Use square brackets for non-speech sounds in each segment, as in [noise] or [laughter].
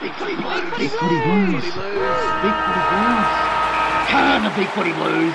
Big footy blues. Big footy blues. Big blues. Come on, the big footy blues.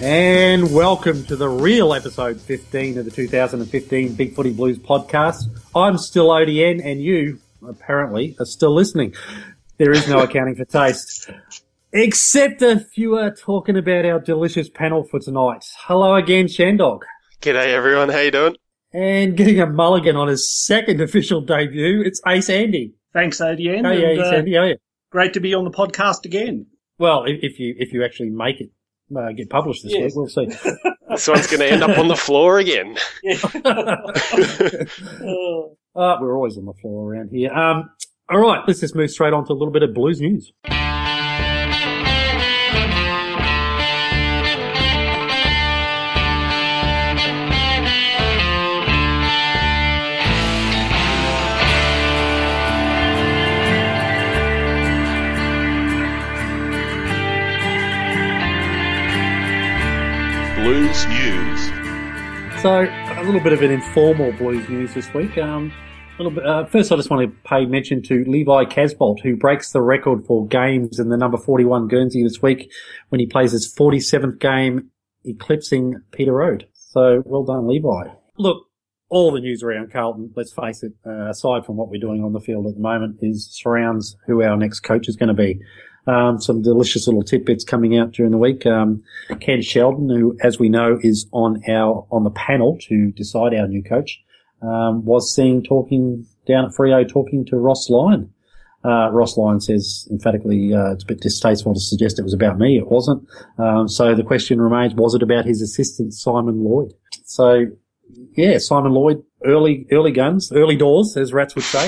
And welcome to the real episode 15 of the 2015 Big Footy Blues podcast. I'm still ODN and you, apparently, are still listening. There is no accounting for taste. Except if you are talking about our delicious panel for tonight. Hello again, Shandog. G'day everyone, how you doing? And getting a mulligan on his second official debut, it's Ace Andy. Thanks, ODN. Hey, and, Ace uh, Andy, how are you? great to be on the podcast again. Well, if, if you, if you actually make it, uh, get published this Yes. week, we'll see. [laughs] This one's going to end up on the floor again. [laughs] [laughs] Uh, we're always on the floor around here. Um, all right, let's just move straight on to a little bit of blues news. So, a little bit of an informal blues news this week. Um, bit, uh, first, I just want to pay mention to Levi Casboult, who breaks the record for games in the number 41 Guernsey this week when he plays his 47th game, eclipsing Peter Road. So, well done, Levi. Look, all the news around Carlton, let's face it, uh, aside from what we're doing on the field at the moment, is surrounds who our next coach is going to be. Um, some delicious little tidbits coming out during the week. Um, Ken Sheldon, who, as we know, is on our on the panel to decide our new coach, um, was seen talking down at Freo, talking to Ross Lyon. Uh, Ross Lyon says emphatically uh, it's a bit distasteful to suggest it was about me. It wasn't. Um, so the question remains: Was it about his assistant Simon Lloyd? So, yeah, Simon Lloyd, early early guns, early doors, as rats would say.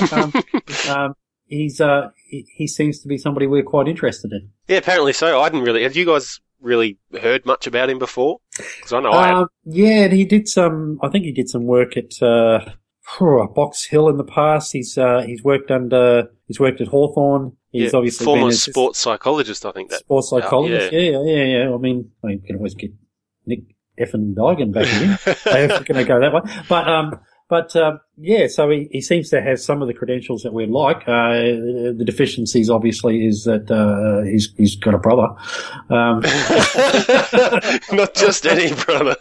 [laughs] He's uh, he, he seems to be somebody we're quite interested in. Yeah, apparently so. I didn't really. Have you guys really heard much about him before? Because I know I. Um, yeah, and he did some. I think he did some work at uh, Box Hill in the past. He's uh, he's worked under. He's worked at Hawthorn. He's yeah, obviously former been a sports psychologist, I think that. sports psychologist. yeah. Yeah, yeah, yeah. I mean, I mean, you can always get Nick effing Digan back in. [laughs] we're going to go that way, but um, but um, yeah. So he, he seems to have some of the credentials that we'd like. Uh, the deficiencies obviously is that uh, he's he's got a brother. Um, [laughs] Not just any brother.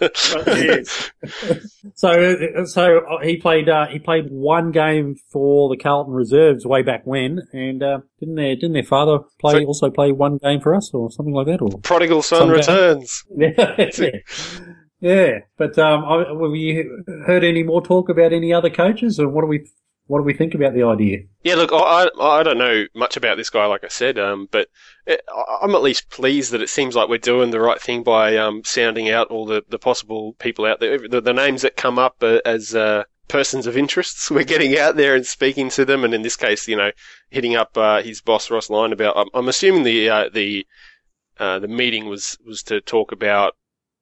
So, so he played. Uh, he played one game for the Carlton Reserves way back when, and uh, didn't their didn't their father play So- also play one game for us or something like that? Or Prodigal son returns. [laughs] yeah, [laughs] yeah. But um, have you heard any more talk about any other coaches, or what do we what do we think about the idea? Yeah, look, I, I don't know much about this guy, like I said, um, but it, I- I'm at least pleased that it seems like we're doing the right thing by um, sounding out all the, the possible people out there, the, the names that come up uh, as uh, persons of interest. [laughs] We're getting out there and speaking to them, and in this case, you know, hitting up uh, his boss Ross Lyon about. I'm, I'm assuming the uh, the uh, the meeting was was to talk about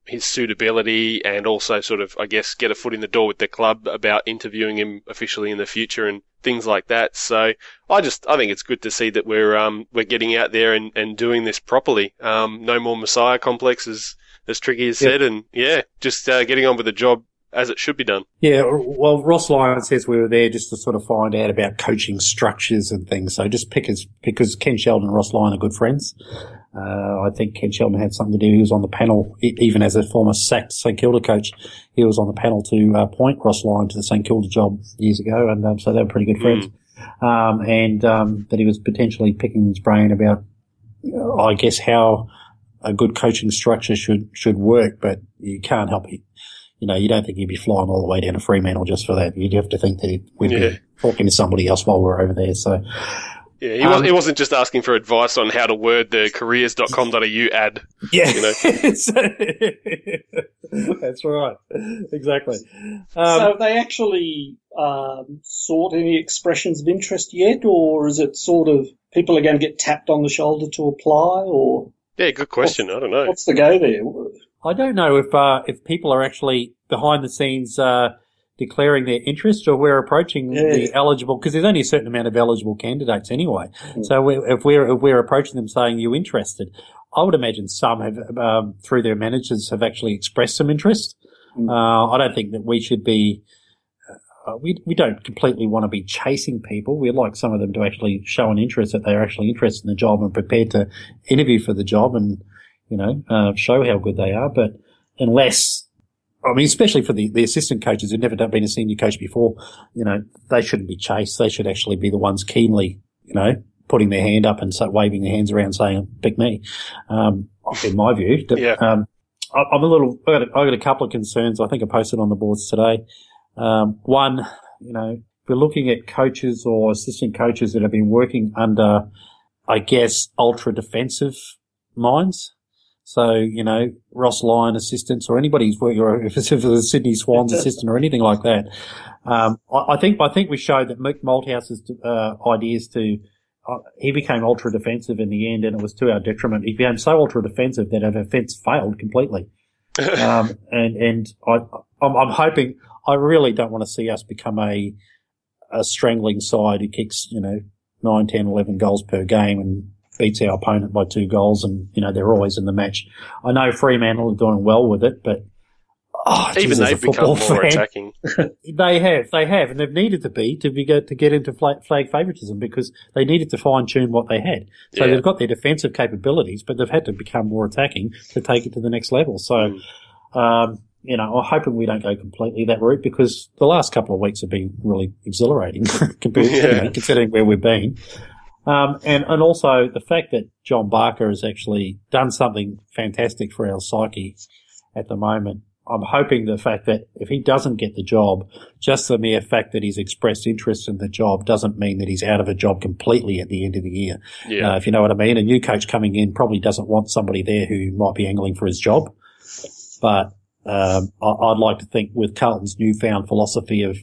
his suitability and also sort of, I guess, get a foot in the door with the club about interviewing him officially in the future and things like that. So I just, I think it's good to see that we're, um, we're getting out there and, and doing this properly. Um, no more Messiah complexes, as, as Tricky has Yep. said. And yeah, just, uh, getting on with the job as it should be done. Yeah, well, Ross Lyon says we were there just to sort of find out about coaching structures and things. So just pick as, because Ken Sheldon and Ross Lyon are good friends. Uh, I think Ken Sheldon had something to do. He was on the panel, even as a former sacked St Kilda coach. He was on the panel to uh, point Ross Lyon to the St Kilda job years ago, and um, so they were pretty good friends. Um, and um, that he was potentially picking his brain about, uh, I guess, how a good coaching structure should should work. But you can't help it. You know, you don't think he'd be flying all the way down to Fremantle just for that. You'd have to think that he- we'd Yeah. be talking to somebody else while we're over there. So, Yeah, he, was, Um, he wasn't just asking for advice on how to word the careers.com.au ad. [laughs] yeah, You know. [laughs] that's right, exactly. so Um, have they actually um, sought any expressions of interest yet, or is it sort of people are going to get tapped on the shoulder to apply, or Yeah, good question. I don't know. what's the go there? I don't know if uh, if people are actually behind the scenes uh, declaring their interest, or we're approaching Yeah. the eligible because there's only a certain amount of eligible candidates anyway. Mm. So we, if we're if we're approaching them saying you interested, I would imagine some have um, through their managers have actually expressed some interest. Mm. Uh, I don't think that we should be. Uh, we we don't completely want to be chasing people. We'd like some of them to actually show an interest that they're actually interested in the job and prepared to interview for the job and you know uh, show how good they are. But unless I mean, especially for the, the assistant coaches who've never been a senior coach before, you know, they shouldn't be chased. They should actually be the ones keenly, you know, putting their hand up and so waving their hands around saying, pick me. Um, in my view, Yeah. um, I, I'm a little, I got, a, I got a couple of concerns. I think I posted on the boards today. Um, one, you know, we're looking at coaches or assistant coaches that have been working under, I guess, ultra defensive minds. So, you know, Ross Lyon assistants or anybody who's working, or if it's a Sydney Swans [laughs] assistant or anything like that. Um, I, I think, I think we showed that Mick Malthouse's, uh, ideas to, uh, he became ultra defensive in the end and it was to our detriment. He became so ultra defensive that our offence failed completely. [laughs] um, and, and I, I'm, I'm hoping, I really don't want to see us become a, a strangling side who kicks, you know, 9, 10, 11 goals per game and beats our opponent by two goals and, you know, they're always in the match. I know Fremantle are doing well with it, but oh, Even geez, they've become more fan, attacking. [laughs] they have, they have, and they've needed to be to be to get into flag, flag favouritism because they needed to fine tune what they had. So Yeah. they've got their defensive capabilities, but they've had to become more attacking to take it to the next level. So, Mm. um, you know, I'm hoping we don't go completely that route because the last couple of weeks have been really exhilarating [laughs] compared, you Yeah. know, considering where we've been. Um, and, and also the fact that John Barker has actually done something fantastic for our psyche at the moment. I'm hoping the fact that if he doesn't get the job, just the mere fact that he's expressed interest in the job doesn't mean that he's out of a job completely at the end of the year. Yeah. Uh, if you know what I mean. A new coach coming in probably doesn't want somebody there who might be angling for his job. But um, I, I'd like to think with Carlton's newfound philosophy of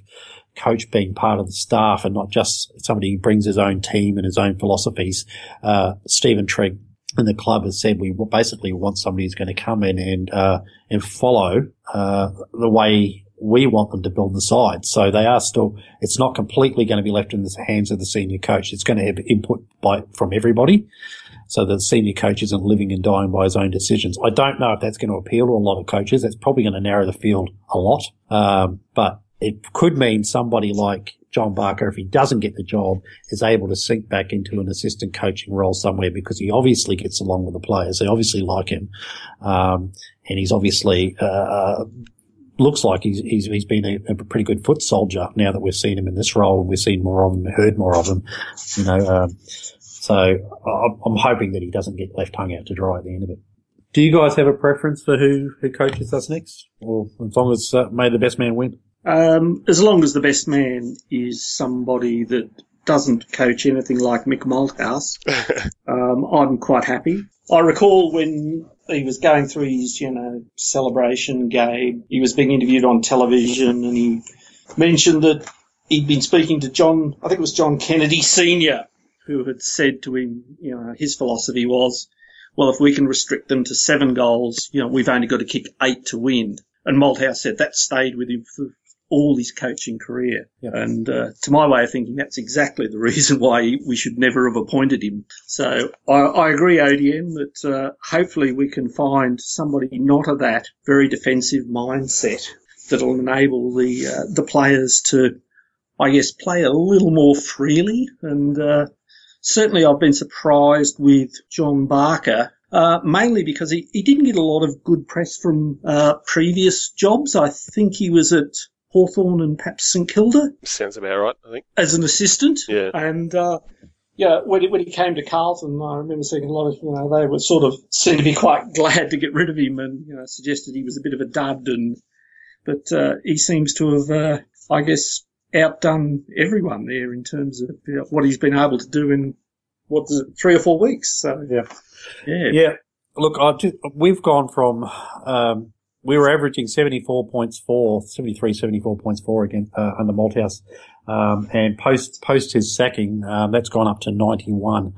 coach being part of the staff and not just somebody who brings his own team and his own philosophies, uh, Stephen Trigg and the club has said we basically want somebody who's going to come in and uh, and follow uh, the way we want them to build the side. So they are still. It's not completely going to be left in the hands of the senior coach. It's going to have input by from everybody. So the senior coach isn't living and dying by his own decisions. I don't know if that's going to appeal to a lot of coaches. That's probably going to narrow the field a lot. Um, but it could mean somebody like John Barker, if he doesn't get the job, is able to sink back into an assistant coaching role somewhere because he obviously gets along with the players. They obviously like him. Um, and he's obviously, uh, looks like he's, he's, he's been a, a pretty good foot soldier now that we've seen him in this role and we've seen more of him, heard more of him, you know, um, so I'm- I'm hoping that he doesn't get left hung out to dry at the end of it. Do you guys have a preference for who, who coaches us next? Or as long as uh, may the best man win? Um, as long as the best man is somebody that doesn't coach anything like Mick Malthouse, [laughs] um, I'm quite happy. I recall when he was going through his, you know, celebration game, he was being interviewed on television and he mentioned that he'd been speaking to John, I think it was John Kennedy Sr., who had said to him, you know, his philosophy was, well, if we can restrict them to seven goals, you know, we've only got to kick eight to win. And Malthouse said that stayed with him for all his coaching career. Yep. And uh, to my way of thinking, that's exactly the [laughs] reason why we should never have appointed him. So I, I agree, ODN, that uh, hopefully we can find somebody not of that very defensive mindset that'll enable the uh, the players to, I guess, play a little more freely. And uh, certainly I've been surprised with John Barker. Uh, mainly because he, he didn't get a lot of good press from uh, previous jobs. I think he was at Hawthorn and perhaps St Kilda Sounds about right, I think. as an assistant. Yeah. And uh, yeah, when he, when he came to Carlton, I remember seeing a lot of you know they were sort of seemed to be quite [laughs] glad to get rid of him, and you know suggested he was a bit of a dud, and but uh, he seems to have, uh, I guess, outdone everyone there in terms of you know, what he's been able to do in what is it, three or four weeks. So Yeah. yeah, Yeah. Look, I've just, we've gone from, um, we were averaging 74 points for, 73, 74 points for again, uh, under Malthouse. Um, and post, post his sacking, um, that's gone up to 91.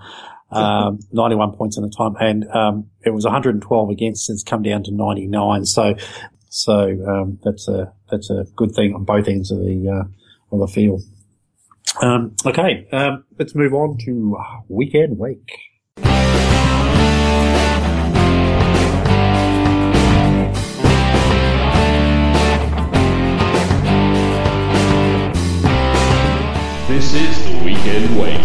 um, [laughs] 91 points in the time, and um, it was 112 against. It's come down to 99. So, so um, that's a that's a good thing on both ends of the uh, of the field. Um, okay, um, let's move on to weekend week. This is the weekend wait.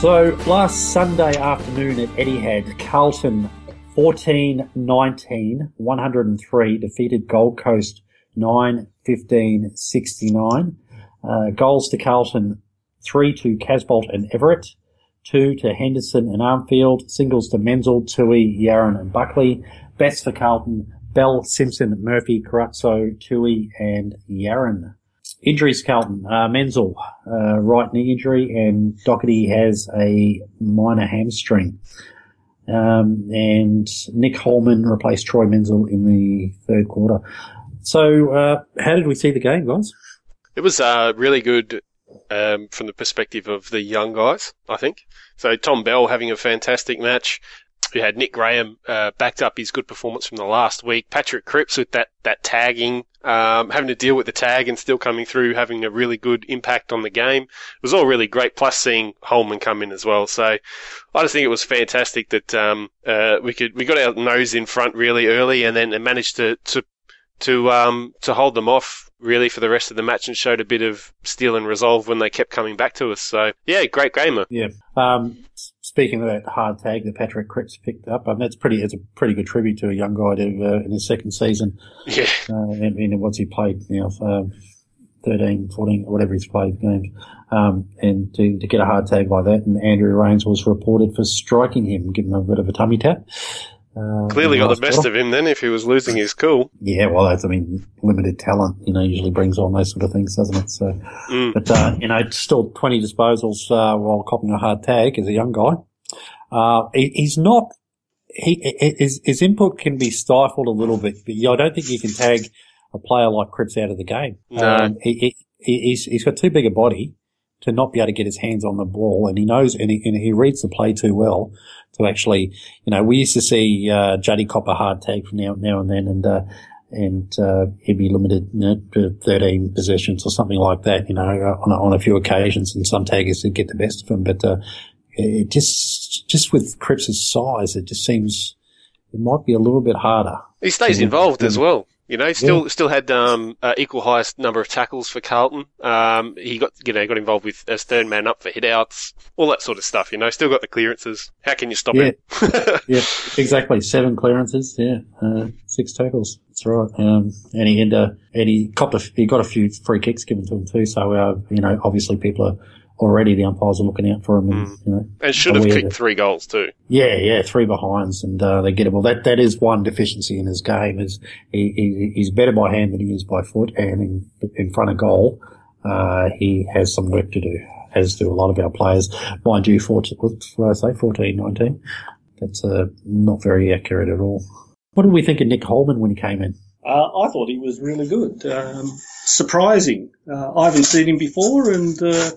So last Sunday afternoon at Etihad, Carlton 14 19, 103, defeated Gold Coast 9 15 69. Uh, goals to Carlton 3 to Casboult and Everitt, 2 to Henderson and Armfield, singles to Menzel, Tuohy, Yarran and Buckley. Bets for Carlton, Bell, Simpson, Murphy, Carrazzo, Tuohy and Yarran. Injuries, Carlton. Uh, Menzel, uh, right knee injury, and Docherty has a minor hamstring. Um, and Nick Holman replaced Troy Menzel in the third quarter. So, uh, how did we see the game, guys? It was uh, really good um, from the perspective of the young guys, I think. So Tom Bell having a fantastic match. We had Nick Graham uh, backed up his good performance from the last week. Patrick Cripps with that that tagging, um, having to deal with the tag and still coming through, having a really good impact on the game. It was all really great. Plus seeing Holman come in as well. So I just think it was fantastic that um, uh, we could we got our nose in front really early and then managed to to to um, to hold them off really for the rest of the match and showed a bit of steel and resolve when they kept coming back to us. So yeah, great gamer. Yeah. Um, speaking of that hard tag that Patrick Cripps picked up, um, that's pretty. It's a pretty good tribute to a young guy to, uh, in his second season. Yeah. Uh, and, and what's he played now? Uh, 13, 14, whatever he's played games. Um, and to, to get a hard tag like that, and Andrew Raines was reported for striking him, giving him a bit of a tummy tap. Uh, Clearly got the best of him then if he was losing his cool. Yeah, well, that's, I mean, limited talent, you know, usually brings on those sort of things, doesn't it? So, Mm. but, uh, you know, still 20 disposals, uh, while copping a hard tag as a young guy. Uh, he, he's not, he, his, his input can be stifled a little bit, but yeah, I don't think you can tag a player like Cripps out of the game. No. Um, he, he, he's, he's got too big a body to not be able to get his hands on the ball, and he knows, and he, and he reads the play too well to actually, you know, we used to see, uh, Juddy cop a hard tag from now, now and then, and, uh, and uh, he'd be limited you know, to 13 possessions or something like that, you know, uh, on a, on a few occasions, and some taggers would get the best of him. But uh, it just just with Cripps's size, it just seems it might be a little bit harder. He stays involved as well. You know, still still had um, uh, equal highest number of tackles for Carlton. Um, he got you know got involved with as third man up for hitouts, all that sort of stuff. You know, still got the clearances. How can you stop Yeah. him? Yeah, [laughs] exactly. Seven clearances. Yeah, uh, six tackles. That's right. Um, and he and, uh, and he copped a, he got a few free kicks given to him too. So uh, you know, obviously people are already the umpires are looking out for him, and you know, and should have kicked that- three goals too. Yeah, yeah, three behinds, and uh, they get it. Well, that that is one deficiency in his game. Is he, he he's better by hand than he is by foot, and in in front of goal, uh, he has some work to do, as do a lot of our players. Mind you, 14, what did I say, 14, 19? That's uh, not very accurate at all. What did we think of Nick Holman when he came in? Uh, I thought he was really good. Um, surprising. Uh, I haven't seen him before, and uh,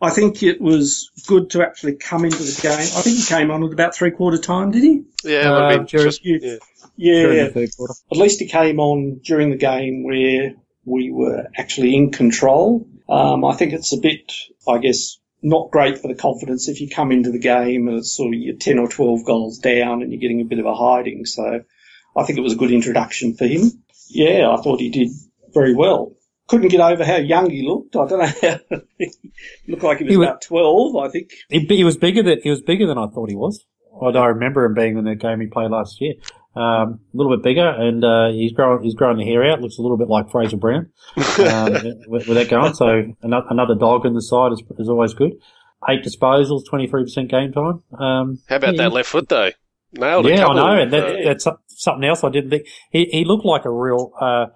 I think it was good to actually come into the game. I think he came on at about three quarter time, did he? Yeah, Uh, would been Jared, just, yeah. Yeah. the third. At least he came on during the game where we were actually in control. Um, I think it's a bit, I guess, not great for the confidence if you come into the game and it's sort of you're 10 or 12 goals down and you're getting a bit of a hiding. So I think it was a good introduction for him. Yeah, I thought he did very well. Couldn't get over how young he looked. I don't know how [laughs] he looked like he was He was- about 12, I think. He, he was bigger than he was bigger than I thought he was. I don't remember him being in the game he played last year. Um, a little bit bigger, and uh, he's growing he's growing the hair out. Looks a little bit like Fraser Brown um, [laughs] with, with that going. So another, another dog in the side is, is always good. Eight disposals, twenty three percent game time. Um, How about yeah, that left foot though? Nailed a Yeah, I couple. know, and that, uh, that's something else I didn't think. He he looked like a real uh,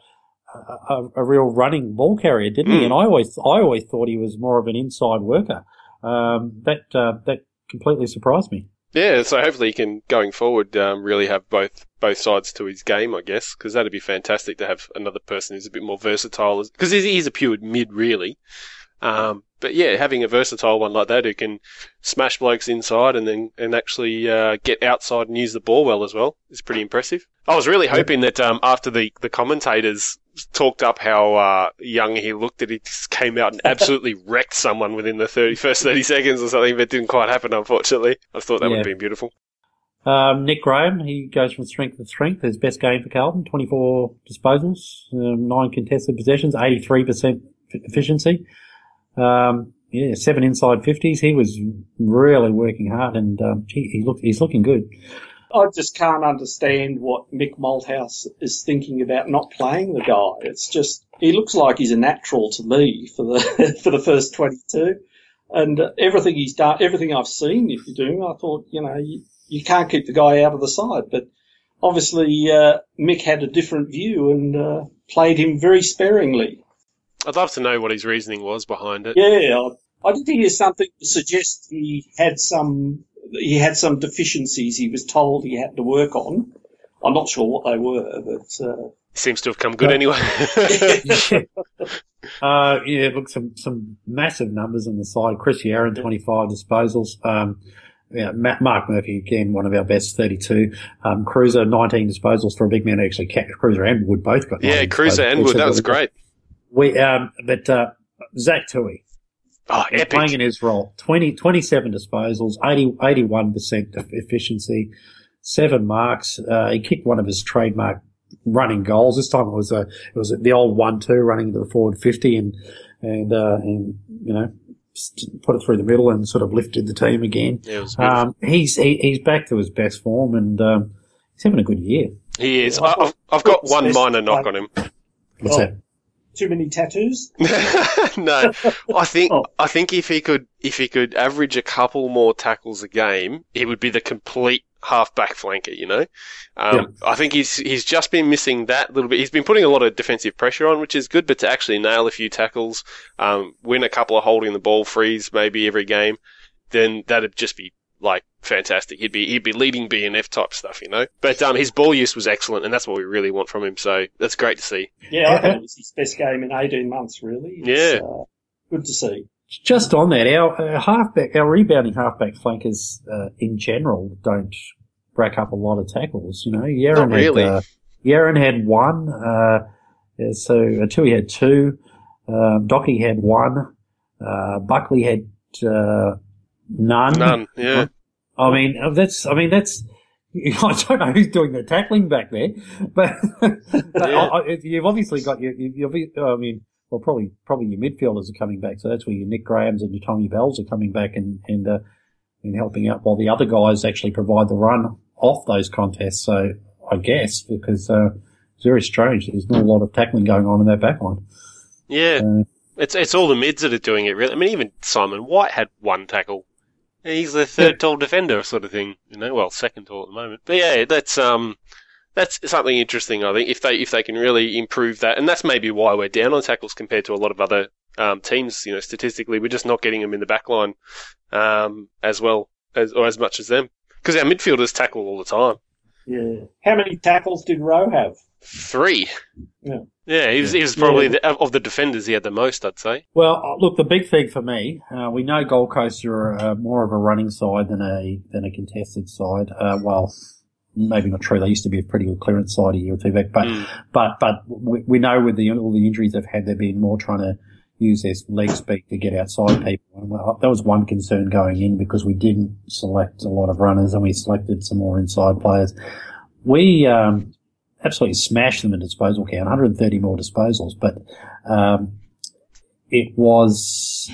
a, a- real running ball carrier, didn't he? Mm. And I always I always thought he was more of an inside worker. Um, that uh, that completely surprised me. Yeah, so hopefully he can going forward um, really have both both sides to his game, I guess, because that'd be fantastic to have another person who's a bit more versatile. Because he's, he's a pure mid, really. Um, but yeah, having a versatile one like that who can smash blokes inside and then and actually uh, get outside and use the ball well as well is pretty impressive. I was really hoping that um, after the, the commentators talked up how uh, young he looked, that he just came out and absolutely [laughs] wrecked someone within the 30, first 30 seconds or something, but didn't quite happen, unfortunately. I thought that Yeah. would have been beautiful. Um, Nick Graham, he goes from strength to strength. His best game for Carlton, 24 disposals, um, nine contested possessions, 83% efficiency. Um, yeah, seven inside 50s. He was really working hard and, um, he looked, he's looking good. I just can't understand what Mick Malthouse is thinking about not playing the guy. It's just he looks like he's a natural to me for the [laughs] for the first twenty two, and everything he's done, everything I've seen if you do, I thought you know you, you can't keep the guy out of the side, but obviously uh, Mick had a different view and uh, played him very sparingly. I'd love to know what his reasoning was behind it. Yeah, I, I did hear something to suggest he had some he had some deficiencies he was told he had to work on. I'm not sure what they were, but uh, Seems to have come good anyway. [laughs] Uh, yeah, look, some, some massive numbers on the side. Chris Yarran, 25 disposals. Um, yeah, Ma- Mark Murphy, again, one of our best, 32. Um, Cruiser, 19 disposals for a big man. Actually, Ca- Cruiser and Wood both got yeah, Cruiser and Wood, that was great. We, um, but, uh, Zach Tuohy, Oh, He's playing in his role. 20, 27 disposals, 80, 81% efficiency, seven marks. Uh, he kicked one of his trademark running goals. This time it was a, it was the old one-two running into the forward 50 and, and, uh, and, you know, put it through the middle and sort of lifted the team again. Yeah, it was. Um, he's, he, he's back to his best form and, um, he's having a good year. he is. I I, thought- I've, I've got one minor knock on him. What's Oh. that? Too many tattoos. [laughs] no, I think Oh. I think if he could if he could average a couple more tackles a game, he would be the complete half-back flanker. You know, um, I think he's he's just been missing that little bit. He's been putting a lot of defensive pressure on, which is good, but to actually nail a few tackles, um, win a couple of holding the ball frees maybe every game, then that'd just be like fantastic. He'd be he'd be leading BNF type stuff, you know. But um, his ball use was excellent, and that's what we really want from him. So that's great to see. Yeah, I think it was his best game in 18 months, really. It's, Yeah. Uh, good to see. Just on that, our uh, halfback, our rebounding halfback flankers uh, in general don't rack up a lot of tackles. You know, Yarran Not really. had uh, Yarran had one, uh, yeah, so uh, Tuohy had two, um, Docky had one, uh, Buckley had uh, none. None, yeah. I mean, uh, that's. I mean, that's. [laughs] I don't know who's doing the tackling back there, but, [laughs] but Yeah. I, I, you've obviously got your. you- You've, I mean, well, probably probably your midfielders are coming back, so that's where your Nick Grahams and your Tommy Bells are coming back and and uh, and helping out, while the other guys actually provide the run off those contests. So I guess because uh, it's very strange. There's not a lot of tackling going on in that back line. Yeah, Uh, it's it's all the mids that are doing it. Really, I mean, even Simon White had one tackle. He's the third Yeah. tall defender, sort of thing. You know, well, second tall at the moment. But yeah, that's um, that's something interesting. I think if they if they can really improve that, and that's maybe why we're down on tackles compared to a lot of other um, teams. You know, statistically, we're just not getting them in the back line um, as well as or as much as them because our midfielders tackle all the time. Yeah. How many tackles did Rowe have? Three. Yeah. Yeah, he was, he was probably the, of the defenders he had the most, I'd say. Well, uh, look, the big thing for me, uh, we know Gold Coast are uh, more of a running side than a than a contested side. Uh, well, maybe not true. They used to be a pretty good clearance side a year or two back, but Mm. but but we, we know with the all the injuries they've had, they've been more trying to use their leg speed to get outside people. And well, that was one concern going in because we didn't select a lot of runners and we selected some more inside players. We um, absolutely smashed them in disposal count, 130 more disposals, but um, it was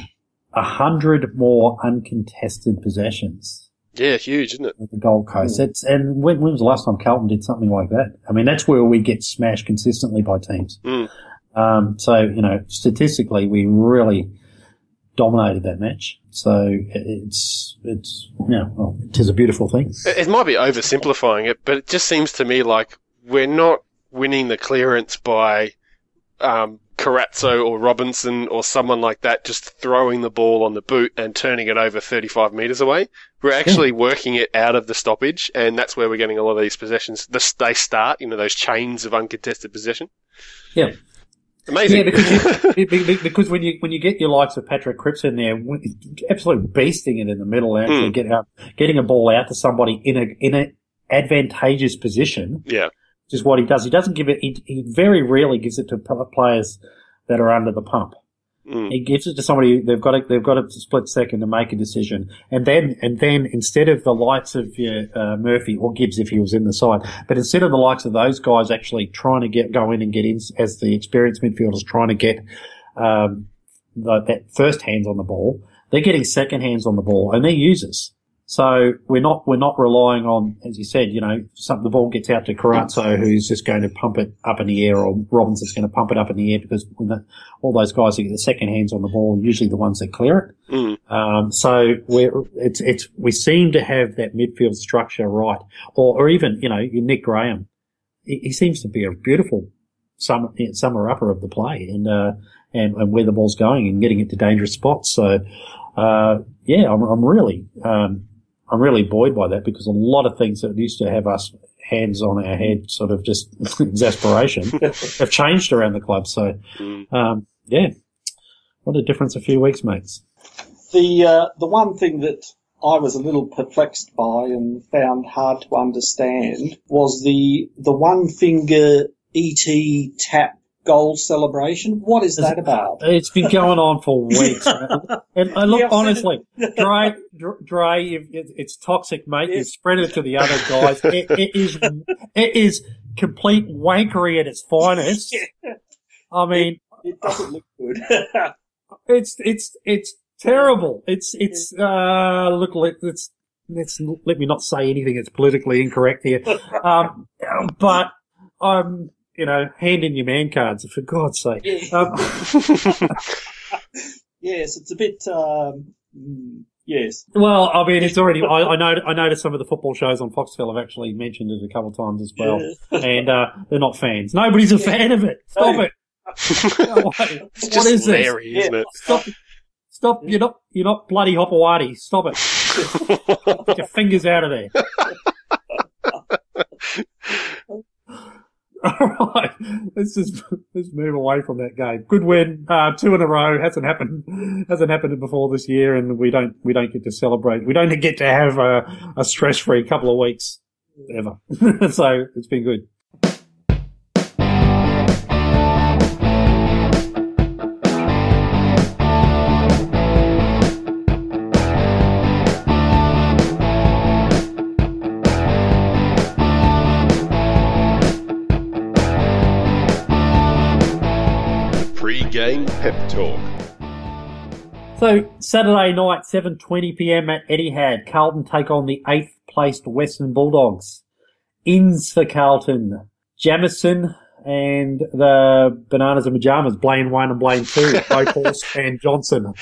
a hundred more uncontested possessions Yeah, huge, isn't it? the Gold Coast. That's and when, when was the last time Carlton did something like that? I mean, that's where we get smashed consistently by teams. Mm. Um, so you know, statistically, we really dominated that match. So it's it's you know, well, it is a beautiful thing. It, it might be oversimplifying it, but it just seems to me like we're not winning the clearance by um, Carrazzo or Robinson or someone like that just throwing the ball on the boot and turning it over 35 metres away. We're actually working it out of the stoppage, and that's where we're getting a lot of these possessions. This, they start, you know, those chains of uncontested possession. Yeah. Amazing. Yeah, because, you, [laughs] because when you when you get your likes of Patrick Cripps in there, absolutely beasting it in the middle, actually Hmm. get out, getting a ball out to somebody in a in a advantageous position, yeah. Which is what he does. He doesn't give it. He, he very rarely gives it to players that are under the pump. Mm. He gives it to somebody. They've got a, they've got a split second to make a decision, and then and then instead of the likes of uh, Murphy or Gibbs if he was in the side, but instead of the likes of those guys actually trying to get go in and get in as the experienced midfielders trying to get um, the, that first hands on the ball, they're getting second hands on the ball, and they're users. So we're not we're not relying on, as you said, you know, some the ball gets out to Carrazzo, who's just going to pump it up in the air, or Robinson's going to pump it up in the air because when the, all those guys who get the second hands on the ball, are usually the ones that clear it. Mm. Um, so we're it's it's we seem to have that midfield structure right, or or even you know Nick Graham, he, he seems to be a beautiful summer summer upper of the play and uh, and and where the ball's going and getting it to dangerous spots. So uh, yeah, I'm I'm really um, I'm really buoyed by that because a lot of things that used to have us hands on our head, sort of just [laughs] exasperation, [laughs] have changed around the club. So Mm. um, yeah, what a difference a few weeks makes. The uh, the one thing that I was a little perplexed by and found hard to understand was the the one finger ET tap goal celebration. What is that about? It's been going on for [laughs] weeks. and I look, Yeah, honestly, [laughs] Dre, Dre, it, it's toxic, mate. You spread it to the other guys. [laughs] It, it is, it is complete wankery at its finest. I mean, It doesn't look good. it's, it's, it's terrible. It's, it's, uh, look, let's, let's, let me not say anything that's politically incorrect here. Um, but, um, you know, hand in your man cards, for God's sake. Um, [laughs] yes, it's a bit. Um, mm, yes. Well, I mean, it's already. I, I know. I noticed some of the football shows on Foxtel have actually mentioned it a couple of times as well, [laughs] and uh, they're not fans. Nobody's a fan of it. Stop No. it. [laughs] No. It's what just is this? Isn't it? Stop. Stop. You're not. You're not bloody Hopawati. Stop it. Get your fingers out of there. [laughs] All right, let's just let's move away from that game. Good win, uh, two in a row. hasn't happened [laughs] hasn't happened before this year, and we don't we don't get to celebrate. We don't get to have a, a stress free couple of weeks ever. [laughs] so it's been good. Pep talk. So Saturday night, 7:20 p.m. at Etihad, Carlton take on the eighth placed Western Bulldogs. Ins for Carlton, Jamison and the Bananas and Pajamas, Blaine one and Blaine two, [laughs] Boekhorst and Johnson.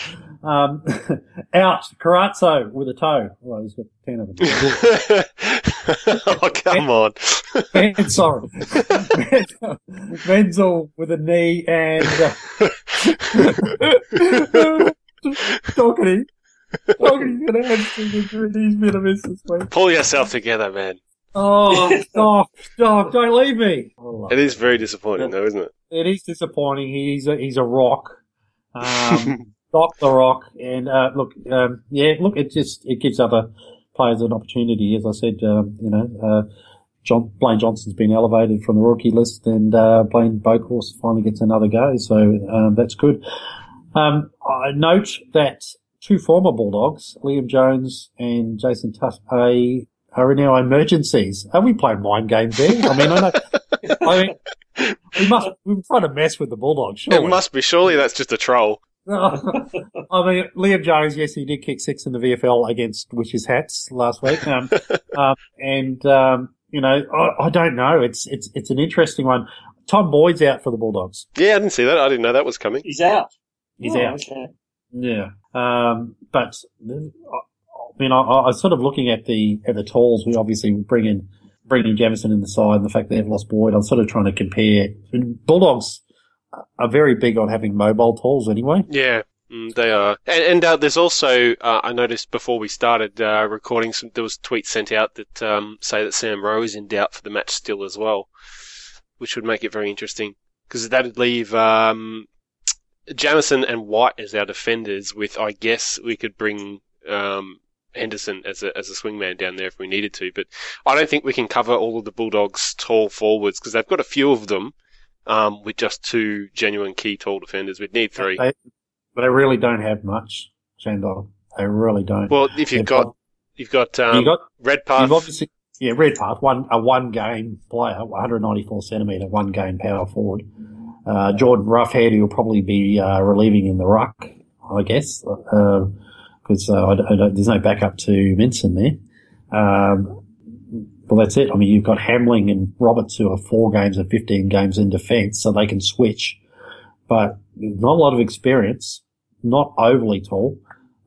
Um, [laughs] out, Carrazzo with a toe. Well, he's got ten of them. [laughs] [laughs] oh, come on. Ben, sorry. Menzel with a knee and uh, Docherty. Docherty's going to have injury. He's been a miss this week. Pull yourself together, man. Oh, [laughs] stop, stop, don't leave me. It is very disappointing, though, isn't it? It is disappointing. He's a, he's a rock. Um, [laughs] Doc the rock. And, uh, look, um, yeah, look, it just, it gives other players an opportunity. As I said, um, you know, uh, John, Blaine Johnson's been elevated from the rookie list and, uh, Blaine Boekhorst finally gets another go. So, um, that's good. Um, I note that two former Bulldogs, Liam Jones and Jason Tutt, are, in our emergencies. Are we playing mind games there? I mean, I know, I mean, we must, we're trying to mess with the Bulldogs, It must be. Surely that's just a troll. I mean, Liam Jones, yes, he did kick six in the VFL against Witches Hats last week. Um, [laughs] um, and, um, you know, I, I don't know. It's, it's, it's an interesting one. Tom Boyd's out for the Bulldogs. Yeah, I didn't see that. I didn't know that was coming. He's out. He's Oh, out. Okay. Yeah. Um, but, I I mean, I, I was sort of looking at the, at the talls. We obviously bring in, bringing Jamison in the side and the fact they have lost Boyd. I'm sort of trying to compare Bulldogs. Are very big on having mobile tools anyway. Yeah, mm, they are. And, and uh, there's also, uh, I noticed before we started uh, recording, some, there was tweets sent out that um, say that Sam Rowe is in doubt for the match still as well, which would make it very interesting because that'd leave um, Jamison and White as our defenders. With I guess we could bring um, Henderson as a as a swingman down there if we needed to, but I don't think we can cover all of the Bulldogs' tall forwards because they've got a few of them um, with just two genuine key tall defenders. We'd need three. They, but they really don't have much, Shandog. They really don't. Well, if you've got you've got um, you got Redpath, You've obviously, yeah, Redpath, one, a one game player, 194 centimetre, one game power forward. Uh, Jordan Roughhead, who'll probably be, uh, relieving in the ruck, I guess, uh, cause, uh, I, I there's no backup to Minson there. Um, well, that's it. I mean, you've got Hamling and Roberts who are four games and 15 games in defence, so they can switch, but not a lot of experience, not overly tall.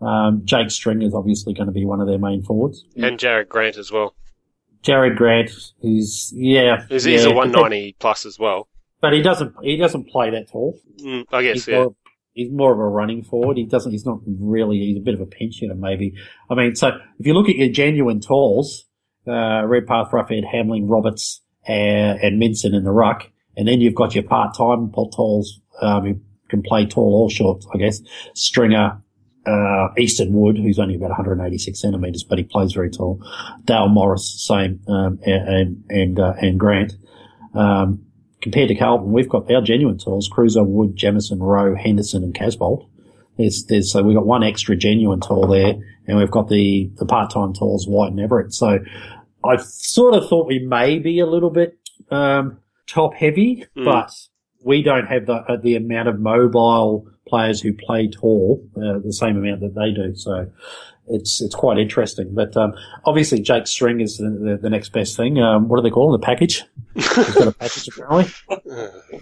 Um, Jake Stringer is obviously going to be one of their main forwards. and Jarrad Grant as well. Jarrad Grant is yeah, He's, yeah, he's a 190 plus as well. but he doesn't he doesn't play that tall. Mm, I guess He's yeah. more, he's more of a running forward. He doesn't. He's not really. He's a bit of a pinch hitter, maybe. I mean, so if you look at your genuine talls, uh, Redpath, Roughhead, Hamling, Roberts, uh, and Minson in the ruck, and then you've got your part-time talls um, who can play tall or short, I guess. Stringer, uh, Wood, who's only about 186 centimetres, but he plays very tall. Dale Morris, same, um, and and uh, and Grant. Um, compared to Carlton, we've got our genuine tools: Cruiser, Wood, Jamison, Rowe, Henderson, and Casboult. There's, there's, so we've got one extra genuine tool there, and we've got the, the part-time tools, White and Everitt. So I sort of thought we may be a little bit, um, top heavy, Mm. but we don't have the, uh, the amount of mobile players who play tall, uh, the same amount that they do. So it's, it's quite interesting. But, um, obviously Jake String is the, the, the next best thing. Um, what do they call it? The package? He's got a [laughs] package apparently.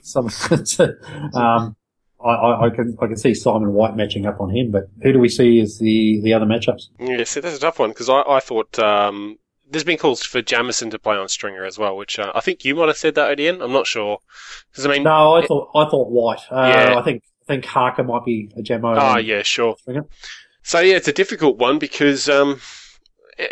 Some, [laughs] um, I, I, I can I can see Simon White matching up on him, but who do we see as the, the other matchups? Yeah, see, that's a tough one because I, I thought um, there's been calls for Jamison to play on Stringer as well, which uh, I think you might have said that, Odion. I'm not sure. Because I mean, No, I thought I thought White. Uh, Yeah. I think I think Harker might be a Jamo. ah, yeah, sure. Stringer. So yeah, it's a difficult one because um,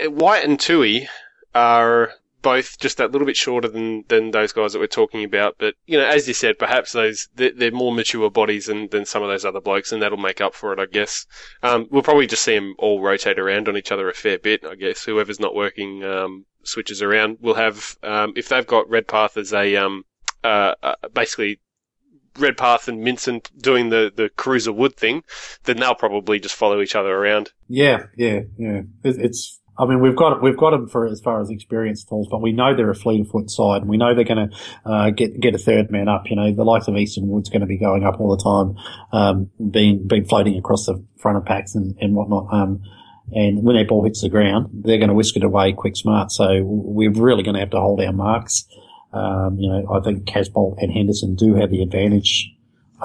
White and Tuohy are both just that little bit shorter than, than those guys that we're talking about. But you know, as you said, perhaps those they're, they're more mature bodies than, than some of those other blokes, and that'll make up for it, I guess. Um, we'll probably just see them all rotate around on each other a fair bit, I guess. Whoever's not working um, switches around. We'll have um, if they've got Redpath as a um, uh, uh, basically. Redpath and Minson doing the, the Cruiser Wood thing, then they'll probably just follow each other around. Yeah, yeah, yeah. It, it's. I mean, we've got we've got them for as far as experience tools, but we know they're a fleet of foot side, and we know they're going to uh, get get a third man up. You know, the likes of Easton Wood's going to be going up all the time, um, being being floating across the front of packs and, and whatnot. Um, and when that ball hits the ground, they're going to whisk it away quick, smart. So we're really going to have to hold our marks. Um, you know, I think Casboult and Henderson do have the advantage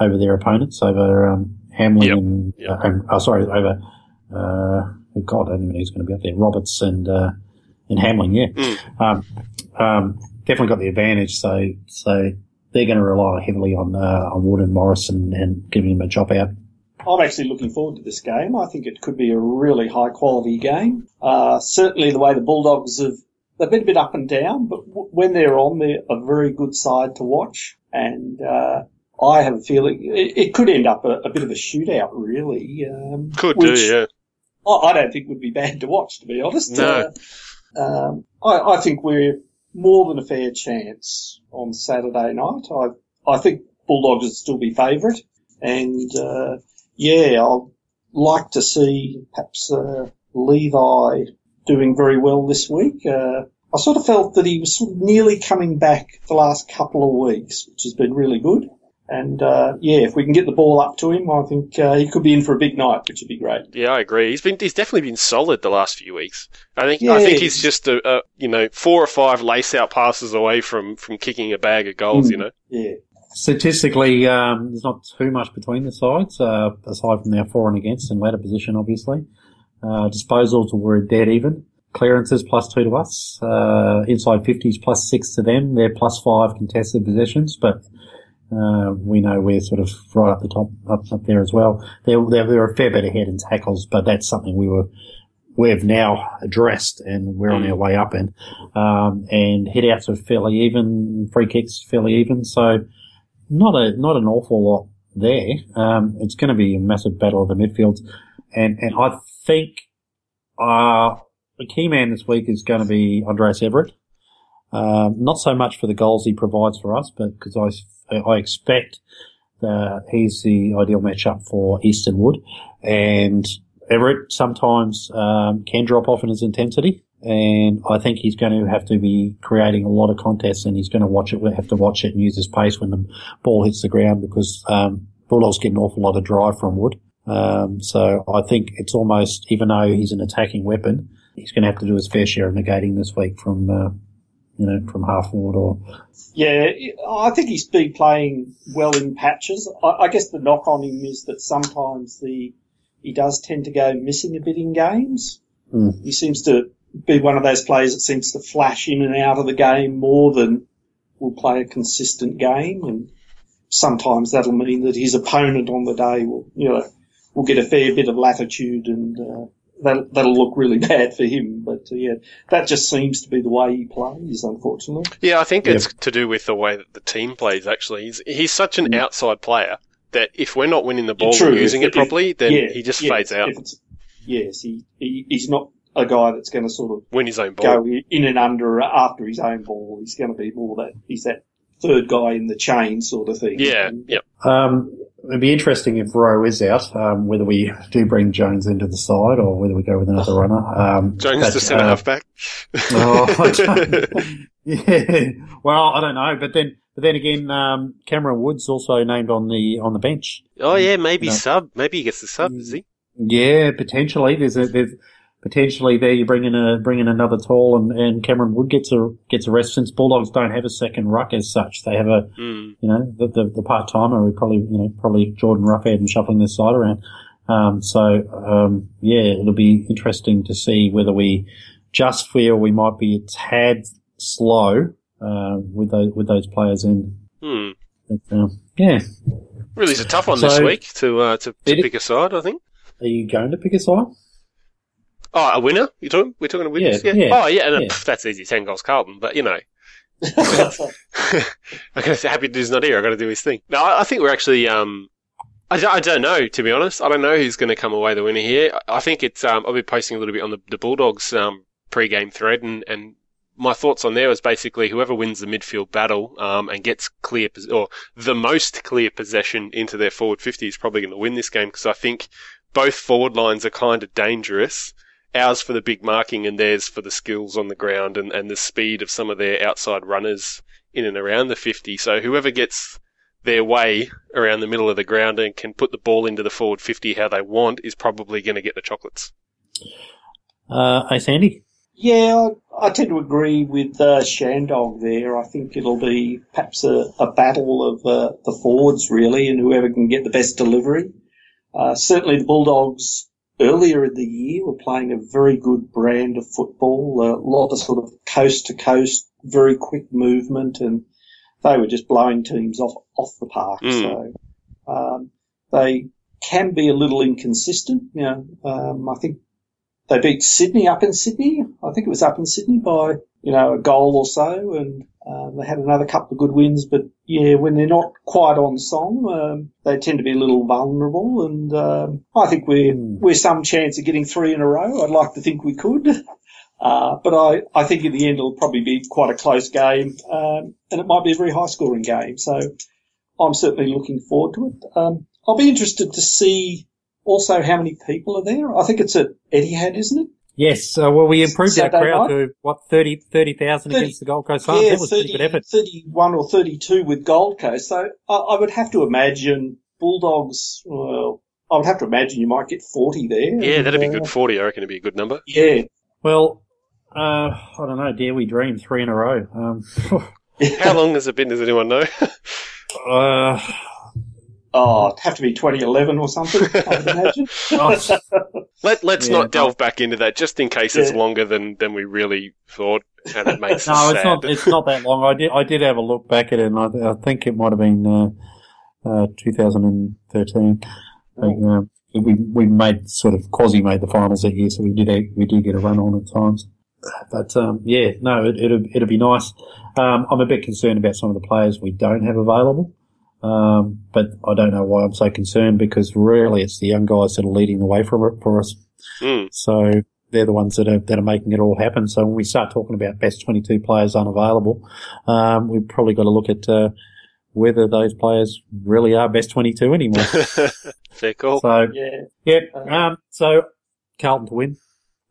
over their opponents, over um, Hamling Yep. and, Yep. uh, and oh, sorry, over uh, God, I don't even know who's going to be up there. Roberts and uh, and Hamling, yeah, Mm. um, um, definitely got the advantage. So so they're going to rely heavily on uh, on Wood and Morris and, and giving him a job out. I'm actually looking forward to this game. I think it could be a really high quality game. Uh, certainly the way the Bulldogs have, they've been a bit up and down, but w- when they're on, they're a very good side to watch. And, uh, I have a feeling it, it could end up a, a bit of a shootout, really. Um, Could which do, yeah. I, I don't think would be bad to watch, to be honest. No. Uh, um, I, I think we're more than a fair chance on Saturday night. I, I think Bulldogs would still be favourite. And, uh, yeah, I'd like to see perhaps, uh, Levi doing very well this week. Uh, I sort of felt that he was sort of nearly coming back the last couple of weeks, which has been really good. And, uh, yeah, if we can get the ball up to him, I think, uh, he could be in for a big night, which would be great. Yeah, I agree. He's been he's definitely been solid the last few weeks. I think Yeah. I think he's just a, a you know four or five lace out passes away from from kicking a bag of goals. Mm. You know. Yeah. Statistically, um, there's not too much between the sides, uh, aside from their for and against and ladder position, obviously. Uh, disposals were dead even. Clearances plus two to us. Uh, inside 50s plus six to them. They're plus five contested possessions, but uh, we know we're sort of right up the top, up, up there as well. They're, they're, they're a fair bit ahead in tackles, but that's something we were, we've now addressed and we're on our way up in. Um, and hitouts are fairly even, free kicks fairly even. So not a, not an awful lot there. Um, it's going to be a massive battle of the midfields. And, and I think, uh, the key man this week is going to be Andrejs Everitt. Um, not so much for the goals he provides for us, but because I, I expect that he's the ideal matchup for Easton Wood. And Everitt sometimes um, can drop off in his intensity. And I think he's going to have to be creating a lot of contests and he's going to watch it, have to watch it and use his pace when the ball hits the ground because um, Bulldogs get an awful lot of drive from Wood. Um, so I think it's almost, even though he's an attacking weapon, he's going to have to do his fair share of negating this week from, uh, you know, from half forward or. Yeah, I think he's been playing well in patches. I, I guess the knock on him is that sometimes the he does tend to go missing a bit in games. Mm. He seems to be one of those players that seems to flash in and out of the game more than will play a consistent game, and sometimes that'll mean that his opponent on the day will, you know, will get a fair bit of latitude and. Uh, that, that'll look really [laughs] bad for him. But uh, yeah, that just seems to be the way he plays, unfortunately. Yeah, I think it's to do with the way that the team plays. Actually, he's he's such an outside player that if we're not winning the ball True, and using if- it properly, then yeah, he just yes, fades out. Yes, he, he he's not a guy that's going to sort of Win his own ball. go in and under after his own ball. He's going to be more that he's that third guy in the chain sort of thing. Yeah, And, yep. Um, it'd be interesting if Rowe is out, um, whether we do bring Jones into the side or whether we go with another runner. Um, Jones but, to centre uh, halfback. Oh, [laughs] [laughs] I don't- yeah. [laughs] Well, I don't know, but then, but then again, um, Cameron Woods also named on the on the bench. oh yeah, maybe No. sub. Maybe he gets the sub. Is he? Yeah, potentially. There's a there's potentially there. You bring in a bring in another tall, and, and Cameron Wood gets a gets a rest since Bulldogs don't have a second ruck as such. They have a Hmm. you know the the, the part timer. We probably you know probably Jordan Roughead and shuffling this side around. Um, so um, yeah, it'll be interesting to see whether we just feel we might be a tad slow uh, with those with those players in. Hmm. But, um, yeah, Really, it's a tough one this week to uh, to, to pick a side. I think. are you going to pick a side? Oh, a winner? You talking? We're talking a winner? Yeah, yeah, Oh, yeah. And yeah. pff, that's easy. Ten goals, Carlton. But you know, [laughs] [laughs] I'm gonna say happy dude's not here. I got to do his thing. No, I, I think we're actually. Um, I, don't- I don't know to be honest. I don't know who's going to come away the winner here. I- I think it's. Um, I'll be posting a little bit on the, the Bulldogs um, pre-game thread, and, and my thoughts on there was basically whoever wins the midfield battle um, and gets clear pos- or the most clear possession into their forward fifty is probably going to win this game because I think both forward lines are kind of dangerous. Ours for the big marking and theirs for the skills on the ground and, and the speed of some of their outside runners in and around the 50. So whoever gets their way around the middle of the ground and can put the ball into the forward 50 how they want is probably going to get the chocolates. Uh, hey Sandy. Yeah, I, I tend to agree with uh, Shandog there. I think it'll be perhaps a, a battle of uh, the forwards, really, and whoever can get the best delivery. Uh, certainly the Bulldogs earlier in the year were playing a very good brand of football, a lot of sort of coast to coast, very quick movement, and they were just blowing teams off, off the park. Mm. So, um, they can be a little inconsistent. You know, um, I think they beat Sydney up in Sydney. I think it was up in Sydney by, you know, a goal or so. And um, they had another couple of good wins. But yeah, when they're not quite on song, um, they tend to be a little vulnerable. And um, I think we're, Hmm. we're some chance of getting three in a row. I'd like to think we could. Uh, but I, I think in the end it'll probably be quite a close game. Um, and it might be a very high scoring game. So I'm certainly looking forward to it. Um, I'll be interested to see also how many people are there. I think it's at Etihad, isn't it? Yes, uh, well, we improved Saturday our crowd night? to what 30 30,000 30 against the Gold Coast Suns. yeah, that was a pretty good effort. 31 or 32 with Gold Coast. So I, I would have to imagine Bulldogs, well, I would have to imagine you might get 40 there. Yeah, that'd be good. 40, I reckon, it'd be a good number. Yeah. Well, uh, I don't know. Dare we dream three in a row? Um, [laughs] How long has it been? Does anyone know? [laughs] uh, Oh, it'd have to be 2011 or something, I would [laughs] imagine. Let Let's Yeah, not delve back into that, just in case it's Yeah. longer than than we really thought, and it makes [laughs] No, us it's sad. not. It's not that long. I did. I did have a look back at it, and I, I think it might have been uh, uh, 2013. I think, um, we we made sort of quasi made the finals that year, so we did we did get a run on at times. But um, yeah, no, it, it'll it'll be nice. Um, I'm a bit concerned about some of the players we don't have available, um, but I don't know why I'm so concerned because really it's the young guys that are leading the way for it for us. Mm. So they're the ones that are that are making it all happen. So when we start talking about best 22 players unavailable, um, we've probably got to look at uh, whether those players really are best 22 anymore. [laughs] Fair call. so Yeah. yeah, um, so Carlton to win.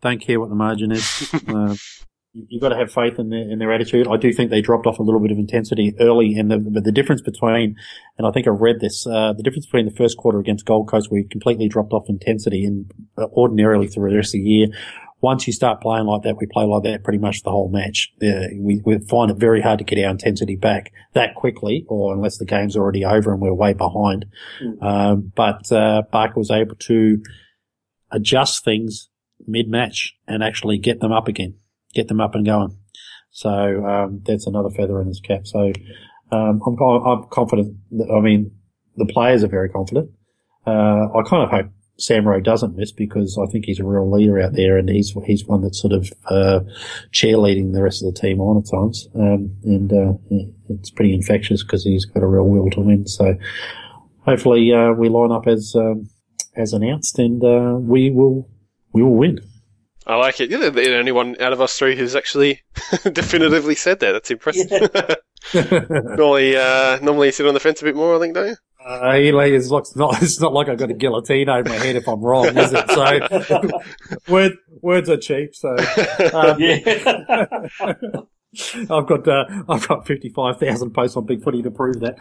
Don't care what the margin is. um, [laughs] you've got to have faith in their, in their attitude. I do think they dropped off a little bit of intensity early, and the, but the difference between, and I think I read this, uh, the difference between the first quarter against Gold Coast, we completely dropped off intensity, and uh, ordinarily through the rest of the year, once you start playing like that, we play like that pretty much the whole match. Uh, we, we find it very hard to get our intensity back that quickly, or unless the game's already over and we're way behind. Um, but uh, Barker was able to adjust things mid-match and actually get them up again, get them up and going. So um, that's another feather in his cap. So um, I'm, I'm confident. That, I mean, the players are very confident. Uh, I kind of hope Sam Rowe doesn't miss because I think he's a real leader out there, and he's he's one that's sort of uh, cheerleading the rest of the team on at times, um, and uh, it's pretty infectious because he's got a real will to win. So hopefully uh, we line up as um, as announced, and uh, we will we will win. I like it. You're the only one out of us three who's actually [laughs] definitively said that. That's impressive. [laughs] [laughs] normally, uh, normally you sit on the fence a bit more, I think, don't you? Uh, Eli is like, not, it's not like I've got a guillotine over my head if I'm wrong, is it? So, word, words are cheap. So, um, Yeah. I've got, uh, I've got 55,000 posts on Big Footy to prove that.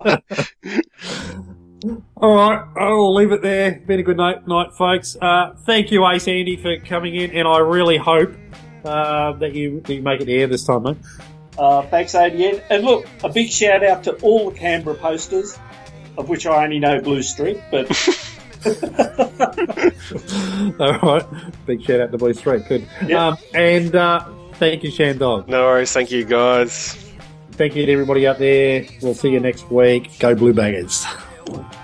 Um, all right. I'll leave it there. Been a good night, night folks. Uh, thank you, Ace Andy, for coming in. And I really hope, uh, that you, that you make it the air this time, mate. Uh, thanks, ODN. And look, a big shout out to all the Canberra posters, of which I only know Blue Street, but [laughs] All right. Big shout out to Blue Street. Good. Yeah. Um, and uh, thank you, Shandog. No worries. Thank you, guys. Thank you to everybody out there. We'll see you next week. Go Blue Baggers. Thank